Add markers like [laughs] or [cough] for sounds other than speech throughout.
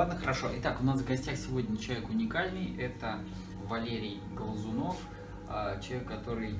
Ладно, хорошо. Итак, у нас в гостях сегодня человек уникальный. Это Валерий Глазунов, а, человек, который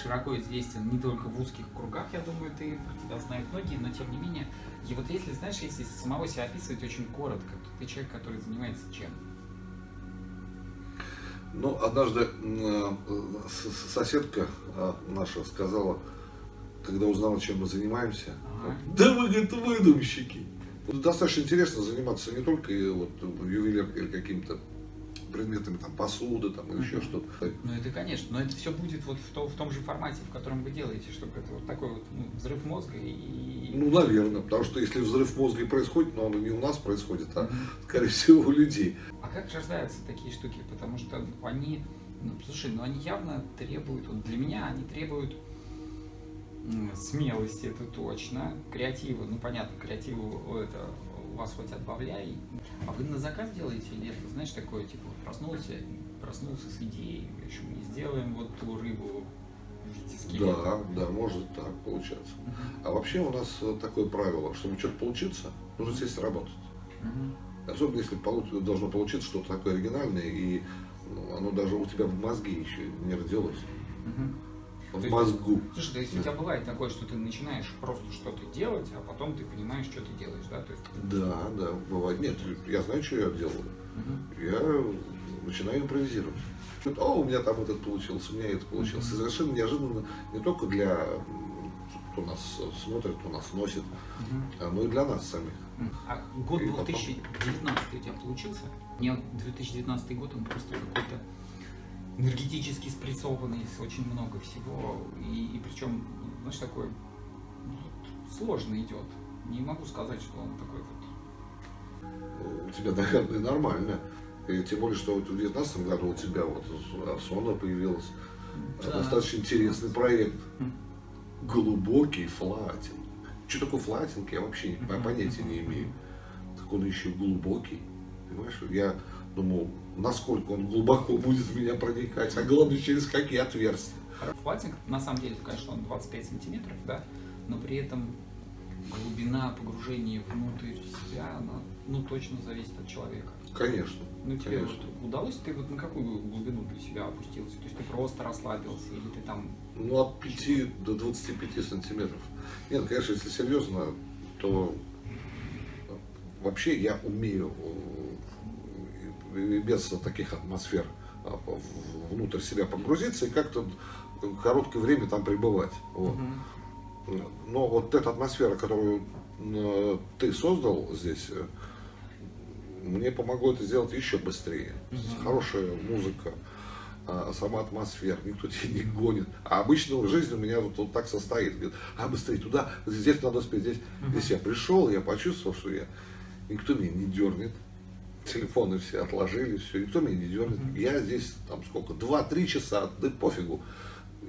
широко известен не только в узких кругах, я думаю, ты про тебя знают многие, но тем не менее, и вот если, знаешь, если самого себя описывать очень коротко, то ты человек, который занимается чем? Ну, однажды э, соседка а, наша сказала, когда узнала, чем мы занимаемся, ага. да вы, говорит, выдумщики. Достаточно интересно заниматься не только вот, ювелиркой или каким-то предметами там посуды там или еще что-то. Ну это конечно, но это все будет вот в, то, в том же формате, в котором вы делаете, чтобы это вот такой вот ну, взрыв мозга и. Ну наверное, потому что если взрыв мозга и происходит, но он не у нас происходит, а скорее всего у людей. А как рождаются такие штуки? Потому что они, ну слушай, ну они явно требуют, вот для меня они требуют смелости, это точно, креатива, ну понятно, креативу это у вас хоть отбавляй. А вы на заказ делаете или это, знаешь, такое, типа, проснулся, проснулся с идеей, в общем, не сделаем вот ту рыбу да, да, может так получаться. Uh-huh. А вообще у нас такое правило, чтобы что-то получиться, нужно сесть работать. Uh-huh. Особенно если должно получиться что-то такое оригинальное, и ну, оно даже у тебя в мозге еще не родилось. Uh-huh в мозгу. Слушай, то есть да. у тебя бывает такое, что ты начинаешь просто что-то делать, а потом ты понимаешь, что ты делаешь, да? То есть... Да, да, бывает. Нет, я знаю, что я делаю. Угу. Я начинаю импровизировать. О, у меня там вот это получилось, у меня это получилось. Угу. И совершенно неожиданно не только для кто нас смотрит, кто нас носит, угу. но и для нас самих. А год и 2019 потом... у тебя получился? Мне 2019 год, он просто какой-то энергетически спрессованный, очень много всего. И, и причем, знаешь, такой ну, сложно идет. Не могу сказать, что он такой вот. У тебя, наверное, нормально. И тем более, что в 2019 году у тебя вот Арсона появилась. Да. Достаточно интересный проект. Глубокий флатинг. Что такое флатинг, я вообще понятия не имею. Так он еще глубокий. Понимаешь, я думал, насколько он глубоко будет в меня проникать, а главное, через какие отверстия. Флатинг, на самом деле, конечно, он 25 сантиметров, да, но при этом глубина погружения внутрь себя, она, ну, точно зависит от человека. Конечно. Ну, тебе конечно. Вот удалось, ты вот на какую глубину для себя опустился? То есть ты просто расслабился или ты там... Ну, от 5 до 25 сантиметров. Нет, конечно, если серьезно, то вообще я умею без таких атмосфер а, внутрь себя погрузиться и как-то короткое время там пребывать. Вот. Угу. Но вот эта атмосфера, которую ты создал здесь, э, мне помогло это сделать еще быстрее. Угу. Хорошая музыка, а, сама атмосфера, никто [laughs] тебя не гонит. А обычно в жизни у меня вот, вот так состоит. Говорит, а быстрее туда, здесь надо успеть, здесь. Угу. Здесь я пришел, я почувствовал, что я никто меня не дернет телефоны все отложили, все, никто меня не дернет. Я здесь, там сколько, два-три часа, да пофигу.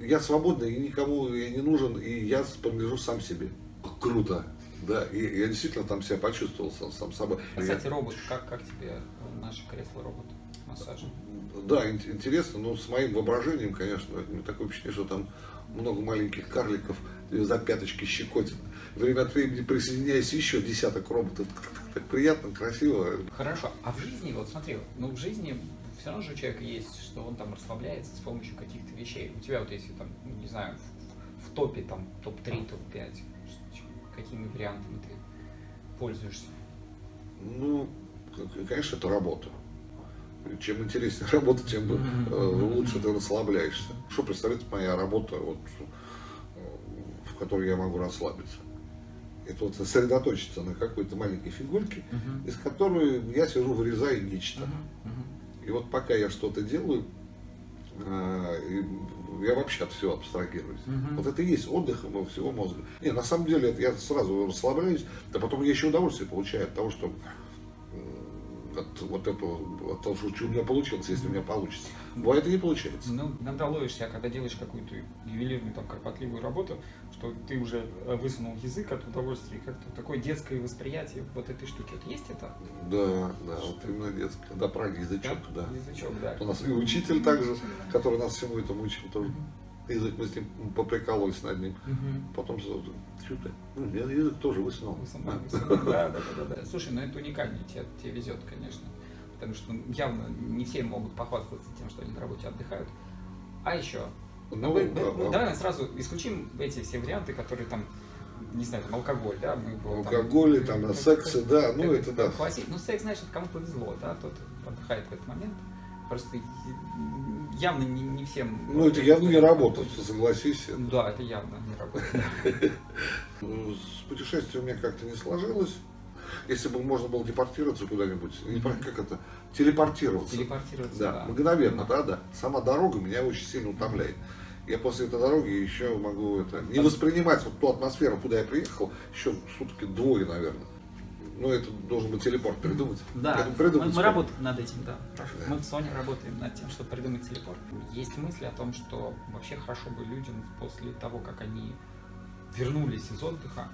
Я свободный, и никому я не нужен, и я принадлежу сам себе. Круто. Да, и я действительно там себя почувствовал сам, сам собой. Кстати, робот, как, как тебе наше кресло-робот массажа? Да, интересно, но с моим воображением, конечно, такое впечатление, что там много маленьких карликов за пяточки щекотит. Время от времени присоединяясь еще десяток роботов так приятно, красиво. Хорошо. А в жизни, вот смотри, ну в жизни все равно же у человека есть, что он там расслабляется с помощью каких-то вещей. У тебя вот если там, ну, не знаю, в, в топе там топ-3, топ-5, какими вариантами ты пользуешься? Ну, конечно, это работа. Чем интереснее [laughs] работа, тем э, лучше ты расслабляешься. Что представляет моя работа, вот, в которой я могу расслабиться? это вот сосредоточиться на какой-то маленькой фигурке, uh-huh. из которой я сижу, вырезаю нечто. Uh-huh. Uh-huh. И вот пока я что-то делаю, э, я вообще от всего абстрагируюсь. Uh-huh. Вот это и есть отдых моего всего мозга. Не, на самом деле это я сразу расслабляюсь, а потом я еще удовольствие получаю от того, что от вот этого, от того, что у меня получилось, если у меня получится. Бывает и не получается. Ну, иногда ловишь себя, когда делаешь какую-то ювелирную, там, кропотливую работу, что ты уже э, высунул язык от удовольствия, как-то такое детское восприятие вот этой штуки. Вот есть это? Да, да, что? вот именно детское. Да, правильно, язычок, да. Язычок, да. У нас и учитель также, который нас всему этому учил тоже. язык, мы с ним поприкалывались над ним. Мгм. Потом что ты? Ну, я язык тоже [laughs] высунул. Да, да, да, да, да. Слушай, ну это уникально, тебе, тебе везет, конечно. Потому что ну, явно не все могут похвастаться тем, что они на работе отдыхают. А еще, Ну, вы- а- вы- а- давай сразу исключим эти все варианты, которые там, не знаю, там алкоголь, да, мы его там- там, как- сексы, да, ну, как- это да. класси- Ну, секс, значит, кому повезло, да, тот отдыхает в этот момент. Просто явно не, не всем... Ну, это явно не работает, согласись. Да, это явно не работает. [laughs] Ну, С путешествием у меня как-то не сложилось. Если бы можно было депортироваться куда-нибудь, не знаю, как это, телепортироваться. Телепортироваться, Да, да. мгновенно, да, да. Сама дорога меня очень сильно утомляет. Я после этой дороги еще могу это не воспринимать вот ту атмосферу, куда я приехал, еще сутки двое, наверное. Ну, это должен быть телепорт придумать. Да, Придум- мы, придумать мы сколько. работаем над этим, да. Хорошо. Мы в Sony работаем над тем, чтобы придумать телепорт. Есть мысли о том, что вообще хорошо бы людям после того, как они вернулись из отдыха,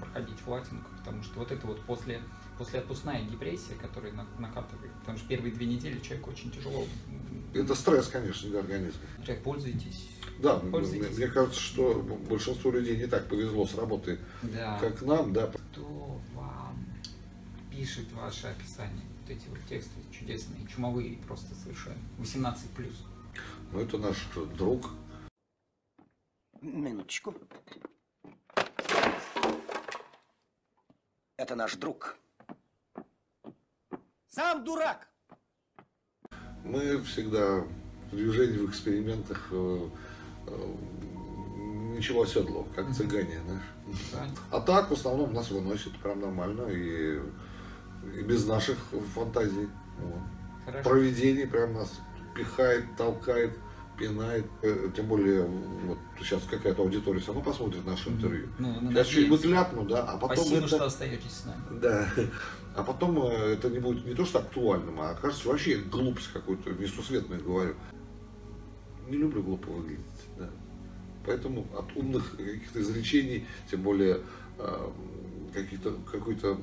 проходить флатинг, потому что вот это вот после, после отпускная депрессия, которая на- накатывает, потому что первые две недели человеку очень тяжело. Это стресс, конечно, для организма. Пользуйтесь. Да, Пользуйтесь. мне кажется, что большинству людей не так повезло с работой, Да. как нам, да. Кто вам пишет ваше описание? Вот эти вот тексты чудесные, чумовые просто совершенно. 18 плюс. Но это наш друг. Минуточку. Это наш друг. Сам дурак! Мы всегда в движении, в экспериментах э, э, ничего оседлого, как цыгане, знаешь. Да? А так, в основном, нас выносит прям нормально и, и без наших фантазий. Вот. Проведение прям нас пихает, толкает, пинает. Э, Тем более, вот сейчас какая-то аудитория все равно посмотрит наше интервью. Ну, ну, Сейчас что-нибудь ляпну, да, а потом Спасибо, это... что остаетесь с нами. Да. А потом э, это не будет не то что актуальным, а окажется вообще глупость какую-то, несусветную говорю. Не люблю глупо выглядеть, да. Поэтому от умных каких-то изречений, тем более э, каких-то, какое-то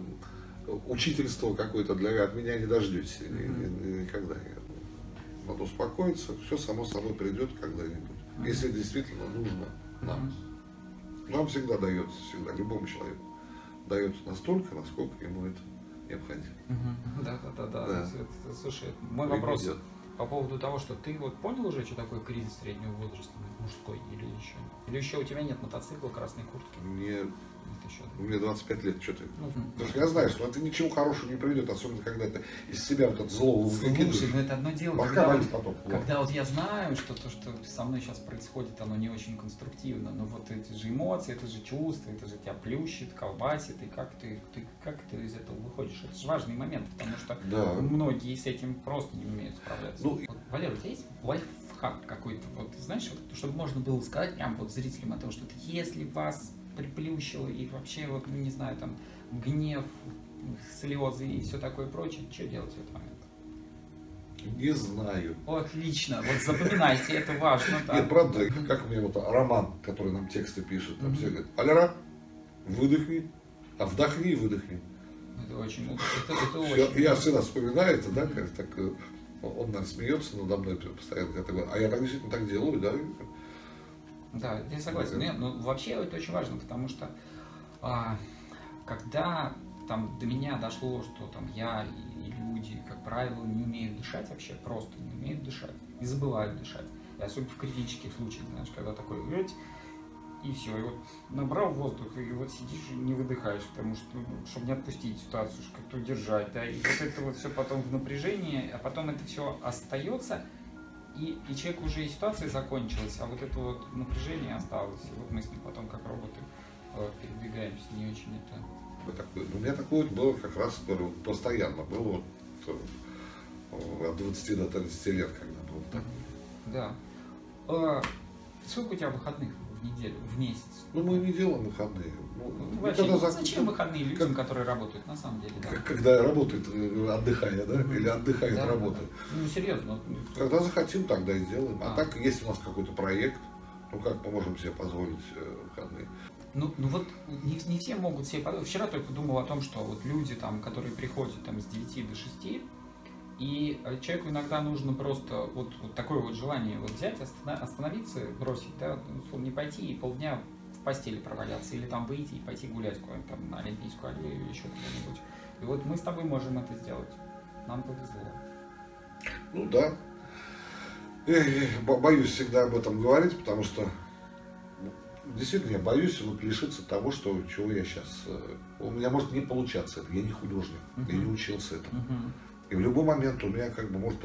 учительство какое-то для от меня не дождетесь ни- никогда. Надо успокоиться, все само собой придет когда-нибудь. Если действительно нужно нам. Нам всегда дается, всегда, любому человеку дается настолько, насколько ему это необходимо. Да, да, да, да. Да. Слушай, мой Время вопрос по поводу того, что ты вот понял уже, что такое кризис среднего возраста мужской или еще? Или еще у тебя нет мотоцикла, красной куртки? Нет. Мне 25 лет, что ты? Ну, Потому что я знаю, что это ничего хорошего не приведет, особенно когда ты из себя вот это зло Слушай, ну это одно дело, когда, вот, потом. Когда вот я знаю, что то, что со мной сейчас происходит, оно не очень конструктивно, но вот эти же эмоции, это же чувства, это же тебя плющит, колбасит, и как ты, ты, как ты из этого выходишь? Это же важный момент, потому что Да. многие с этим просто не умеют справляться. Ну, Вот, Валер, у тебя есть лайфхак какой-то, вот, знаешь, вот, чтобы можно было сказать прям вот зрителям о том, что если вас приплющило и вообще вот, ну, не знаю, там, гнев, слезы и все такое прочее, что делать в этот момент? Не знаю. Отлично, вот запоминайте, это важно. да. Нет, правда, как мне вот Роман, который нам тексты пишет, там все говорят, Аляра, выдохни, а вдохни и выдохни. Это очень, это, очень. Я всегда вспоминаю это, да, как так, э, он, наверное, смеется надо мной постоянно, я говорю, а я так действительно так делаю, да. Да, я согласен. Нет, ну, вообще это очень важно, потому что а, когда там до меня дошло, что там я и, и люди, как правило, не умеют дышать вообще, просто не умеют дышать и забывают дышать. И особенно в критических случаях, знаешь, когда такой «Эть», и все, и вот набрал воздух, и вот сидишь и не выдыхаешь, потому что, ну, чтобы не отпустить ситуацию, как-то удержать, да, и вот это вот все потом в напряжении, а потом это все остается, и, и человек уже и ситуация закончилась, а вот это вот напряжение осталось. И вот мы с ним потом как роботы э, передвигаемся, не очень это. Вот такое. У меня такое было как раз говорю, постоянно, было вот э, от 20 до 30 лет, когда было так. Да. А, сколько у тебя выходных неделю, в месяц? Ну, мы не делаем выходные. Ну, Ну, ну, вообще, когда за- зачем выходные людям, которые работают, на самом деле, да? Как- Когда работает, э, отдыхая, да, Мгм. или отдыхает, Да, работает. да. Ну, серьезно. ну, Когда захотим, тогда и сделаем. А, А. так, если у нас какой-то проект, ну как мы можем себе позволить э, выходные? Ну, ну вот не, не все могут себе позволить. Вчера только думал о том, что вот люди, там, которые приходят там, с 9 до 6, И э, человеку иногда нужно просто вот, вот такое вот желание вот взять, остановиться, бросить, да, не пойти и полдня в постели проваляться, или там выйти и пойти гулять куда-нибудь там на Олимпийскую аллею или еще куда-нибудь. И вот мы с тобой можем это сделать. Нам повезло. Ну да. Я, боюсь всегда об этом говорить, потому что действительно я боюсь вот лишиться того, что, чего я сейчас... Э, у меня может не получаться это, я не художник, uh-huh. я не учился этому. Uh-huh. И в любой момент у меня как бы может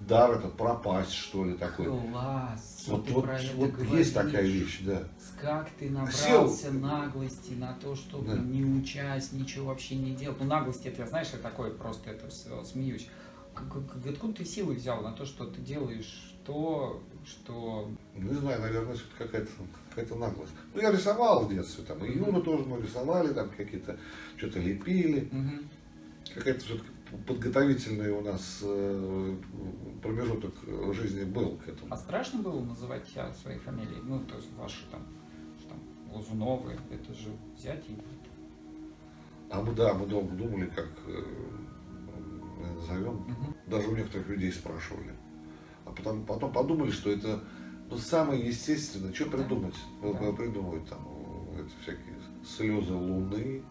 дар этот пропасть, что ли, такой. Класс! Вот, вот, вот есть такая вещь, да. Как ты набрался Сел... наглости на то, чтобы да. не учась, ничего вообще не делать. Ну, наглости, это, знаешь, я такой просто это смеюсь. Откуда ты силы взял на то, что ты делаешь то, что... Ну, не знаю, наверное, какая-то какая наглость. Ну, я рисовал в детстве, там, и Юну тоже мы рисовали, там, какие-то, что-то лепили. Угу. Какая-то все-таки подготовительный у нас э, промежуток жизни был к этому. А страшно было называть тебя своей фамилией? Ну, то есть ваши там, там Лазуновы, это же взять и... А мы, да, мы долго думали, как э, назовем. Угу. Даже у некоторых людей спрашивали. А потом, потом подумали, что это ну, самое естественное. Что да. придумать? Да. Придумывают там это всякие слезы луны,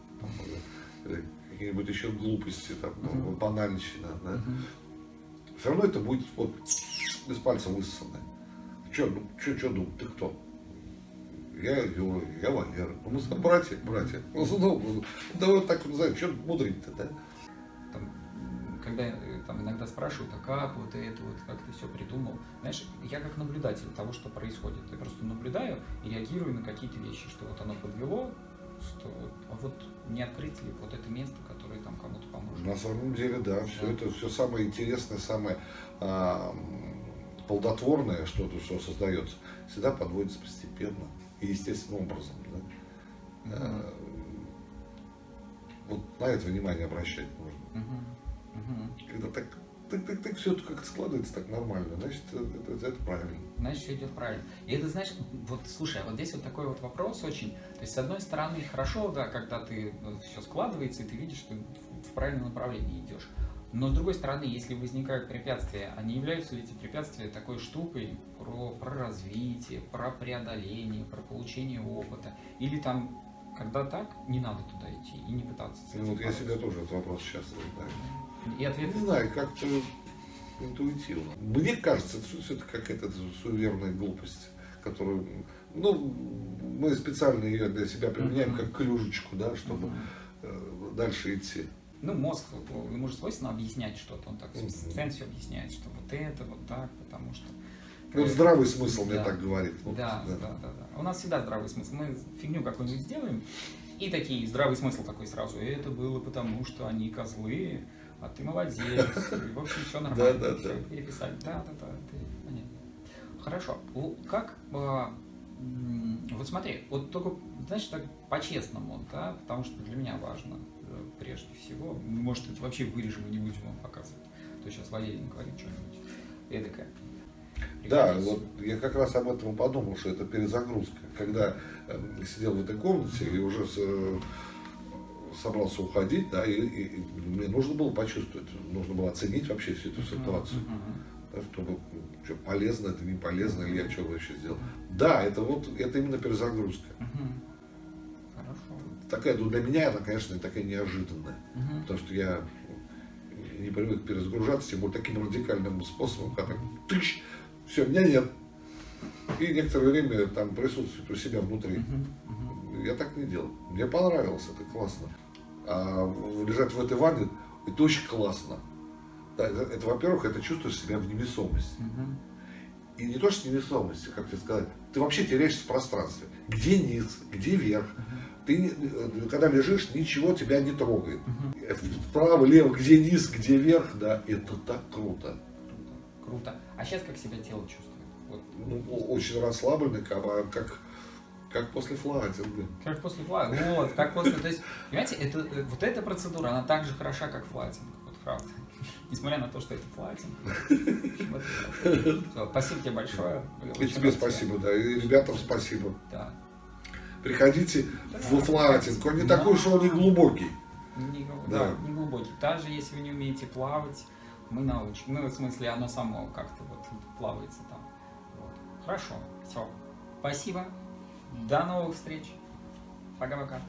какие-нибудь еще глупости, там, uh-huh. банальщина, да, все равно это будет вот без пальца высосано. Че, ну, че, че думать, ты кто? Я Юра, я Валера. Ну, мы с братья, братья. [laughs] Ну, ну, ну, давай так назовем, что мудрить-то, да? Там, когда э, там иногда спрашивают, а как вот это вот, как ты все придумал, знаешь, я как наблюдатель того, что происходит, я просто наблюдаю и реагирую на какие-то вещи, что вот оно подвело, вот, а вот не открыть ли вот это место, которое там кому-то поможет. На самом деле, да, да. все это все самое интересное, самое а, плодотворное, что тут все создается, всегда подводится постепенно и естественным образом. Да? Mm-hmm. А, вот на это внимание обращать нужно. Mm-hmm. Mm-hmm. Когда так так все как складывается так нормально, значит, это, это, это правильно. Значит, все идет правильно. И это, знаешь, вот слушай, а вот здесь вот такой вот вопрос очень. То есть, с одной стороны, хорошо, да, когда ты ну, все складывается, и ты видишь, что в правильном направлении идешь. Но с другой стороны, если возникают препятствия, они являются ли эти препятствия такой штукой про, про развитие, про преодоление, про получение опыта? Или там, когда так, не надо туда идти и не пытаться Ну вот я себе тоже этот вопрос сейчас задаю. И ответ... Не знаю, как-то интуитивно. Мне кажется, это все это какая-то суеверная глупость, которую, ну, мы специально ее для себя применяем как клюшечку, да, чтобы uh-huh. дальше идти. Ну, мозг, ему же свойственно объяснять что-то, он так uh-huh. все объясняет, что вот это, вот так, потому что... Ну, здравый смысл да. мне так говорит. Вот, да, да, да, да, да. У нас всегда здравый смысл. Мы фигню какую-нибудь сделаем, и такие, здравый смысл такой сразу. Это было потому, что они козлы, а ты молодец, и, в общем, все нормально, да, да, все да. переписали. Да, да, да, понятно. Хорошо. Как, а, вот смотри, вот только, знаешь, так по-честному, да, потому что для меня важно э, прежде всего, может, это вообще вырежем и не будем вам показывать, то сейчас Валерий говорит что-нибудь эдакое. Да, вот я как раз об этом подумал, что это перезагрузка. Когда э, сидел в этой комнате и уже с, э, собрался уходить, да, и, и, и мне нужно было почувствовать, нужно было оценить вообще всю эту ситуацию. Да, чтобы что, полезно это, не полезно, или я что вообще сделал. Да, это вот, это именно перезагрузка. Хорошо. Такая, ну для меня она, конечно, такая неожиданная. Потому что я не привык перезагружаться, тем более таким радикальным способом, как тыщ, все, меня нет. И некоторое время там присутствует у себя внутри. Я так не делал. Мне понравилось, это классно а, лежать в этой ванне, это очень классно. Да, это, это, во-первых, это чувствуешь себя в невесомости. Угу. И не то, что невесомости, как тебе сказать, ты вообще теряешься в пространстве. Где низ, где верх. Угу. Ты, э, когда лежишь, ничего тебя не трогает. Угу. Вправо, лево, где низ, где верх, да, это так круто. Круто. А сейчас как себя тело чувствует? Вот. Ну, очень расслабленный, как, как как после флайтинга. Как после флайтинга. Вот, как после. То есть, понимаете, это, э, вот эта процедура, она так же хороша, как флайтинг. Вот правда. Несмотря на то, что это флайтинг. Спасибо тебе большое. И тебе спасибо, да. И ребятам спасибо. Да. Приходите в флайтинг. Он не такой, что он не глубокий. Не. Да, не глубокий. Даже если вы не умеете плавать, мы научим. Ну, в смысле, оно само как-то вот плавается там. Вот. Хорошо, все. Спасибо. До новых встреч. Пока-пока.